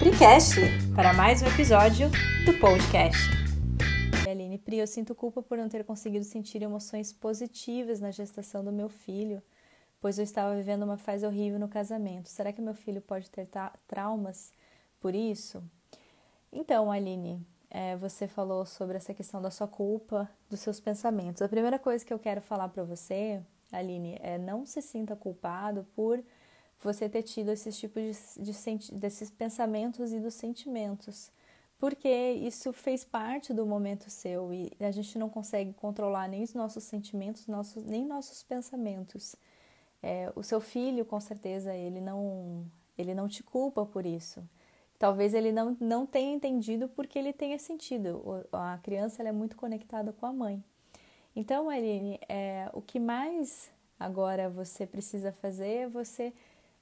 Pricast para mais um episódio do podcast. Aline, Pri, eu sinto culpa por não ter conseguido sentir emoções positivas na gestação do meu filho, pois eu estava vivendo uma fase horrível no casamento. Será que meu filho pode ter traumas por isso? Então, Aline, é, você falou sobre essa questão da sua culpa, dos seus pensamentos. A primeira coisa que eu quero falar para você, Aline, é não se sinta culpado por você ter tido esses tipos de, de desses pensamentos e dos sentimentos, porque isso fez parte do momento seu e a gente não consegue controlar nem os nossos sentimentos, nossos, nem nossos pensamentos. É, o seu filho, com certeza, ele não, ele não te culpa por isso. Talvez ele não, não tenha entendido porque ele tenha sentido. A criança é muito conectada com a mãe. Então, Aline, é, o que mais agora você precisa fazer é você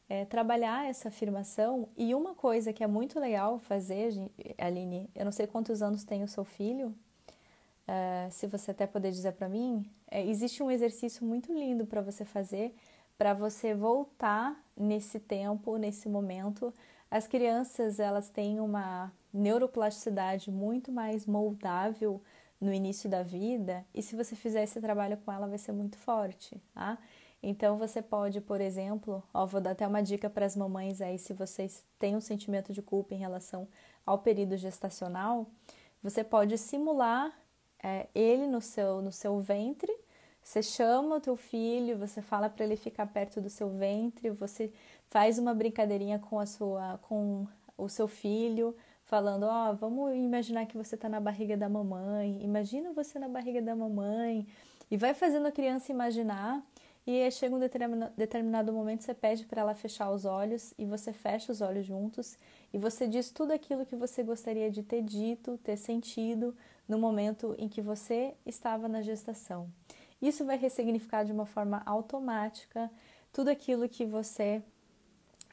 é, trabalhar essa afirmação. E uma coisa que é muito legal fazer, Aline, eu não sei quantos anos tem o seu filho, uh, se você até poder dizer para mim, é, existe um exercício muito lindo para você fazer para você voltar nesse tempo, nesse momento. As crianças elas têm uma neuroplasticidade muito mais moldável no início da vida e se você fizer esse trabalho com ela vai ser muito forte, tá? Então você pode, por exemplo, ó, vou dar até uma dica para as mamães aí, se vocês têm um sentimento de culpa em relação ao período gestacional, você pode simular é, ele no seu, no seu ventre. Você chama o teu filho, você fala para ele ficar perto do seu ventre, você faz uma brincadeirinha com a sua, com o seu filho, falando, ó, oh, vamos imaginar que você está na barriga da mamãe, imagina você na barriga da mamãe, e vai fazendo a criança imaginar e aí chega um determinado momento, você pede para ela fechar os olhos e você fecha os olhos juntos e você diz tudo aquilo que você gostaria de ter dito, ter sentido no momento em que você estava na gestação. Isso vai ressignificar de uma forma automática tudo aquilo que você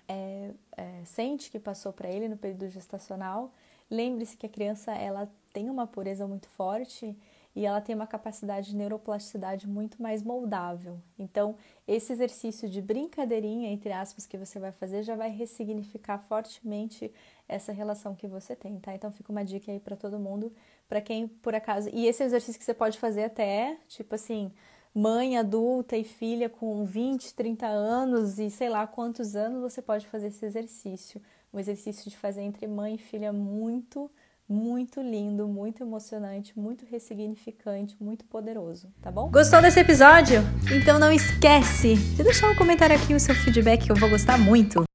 é, é, sente que passou para ele no período gestacional. Lembre-se que a criança ela tem uma pureza muito forte e ela tem uma capacidade de neuroplasticidade muito mais moldável. Então, esse exercício de brincadeirinha, entre aspas, que você vai fazer já vai ressignificar fortemente essa relação que você tem, tá? Então, fica uma dica aí para todo mundo, para quem por acaso. E esse exercício que você pode fazer até, tipo assim, mãe adulta e filha com 20, 30 anos e sei lá quantos anos, você pode fazer esse exercício. Um exercício de fazer entre mãe e filha muito muito lindo, muito emocionante, muito ressignificante, muito poderoso, tá bom? Gostou desse episódio? Então não esquece de deixar um comentário aqui o seu feedback que eu vou gostar muito.